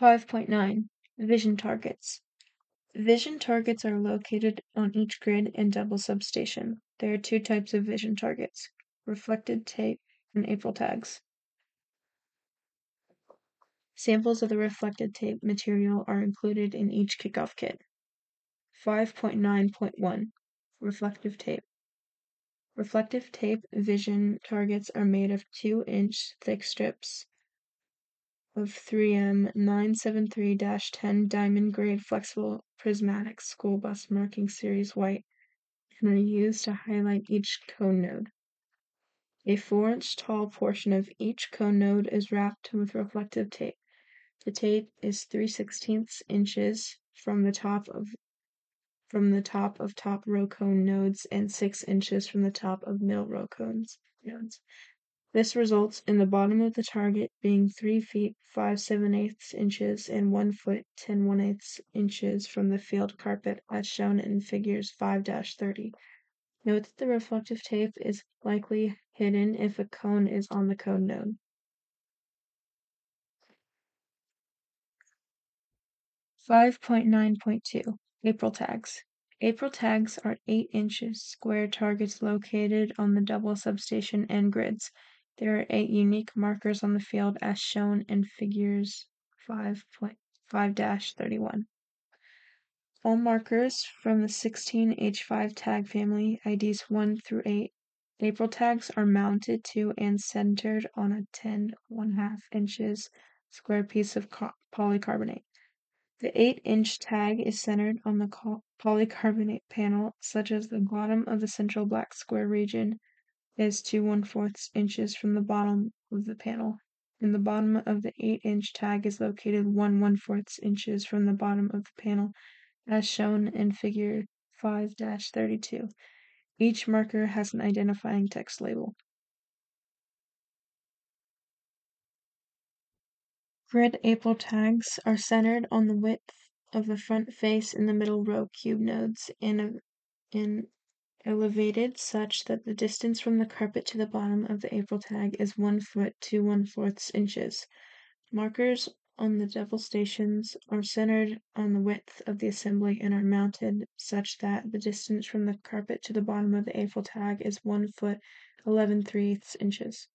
5.9 Vision targets. Vision targets are located on each grid and double substation. There are two types of vision targets reflected tape and April tags. Samples of the reflected tape material are included in each kickoff kit. 5.9.1 Reflective tape. Reflective tape vision targets are made of 2 inch thick strips of 3M 973-10 diamond grade flexible prismatic school bus marking series white and are used to highlight each cone node. A 4 inch tall portion of each cone node is wrapped with reflective tape. The tape is 3 16ths inches from the top of from the top of top row cone nodes and 6 inches from the top of middle row cones nodes. This results in the bottom of the target being 3 feet 5 7 eighths inches and 1 foot 10 1 eighths inches from the field carpet as shown in figures 5-30. Note that the reflective tape is likely hidden if a cone is on the cone node. Five point nine point two April tags. April tags are 8 inches square targets located on the double substation end grids. There are eight unique markers on the field as shown in figures 5.5-31. All markers from the 16H5 tag family, IDs 1 through 8, April tags are mounted to and centered on a 10 1/2 inches square piece of polycarbonate. The 8 inch tag is centered on the polycarbonate panel, such as the bottom of the central black square region is 2 1 fourths inches from the bottom of the panel, and the bottom of the 8 inch tag is located 1 1 fourths inches from the bottom of the panel, as shown in figure 5 32. Each marker has an identifying text label. Grid April tags are centered on the width of the front face in the middle row cube nodes and, in elevated such that the distance from the carpet to the bottom of the April tag is 1 foot to 1 fourths inches. Markers on the double stations are centered on the width of the assembly and are mounted such that the distance from the carpet to the bottom of the April tag is 1 foot 11 inches.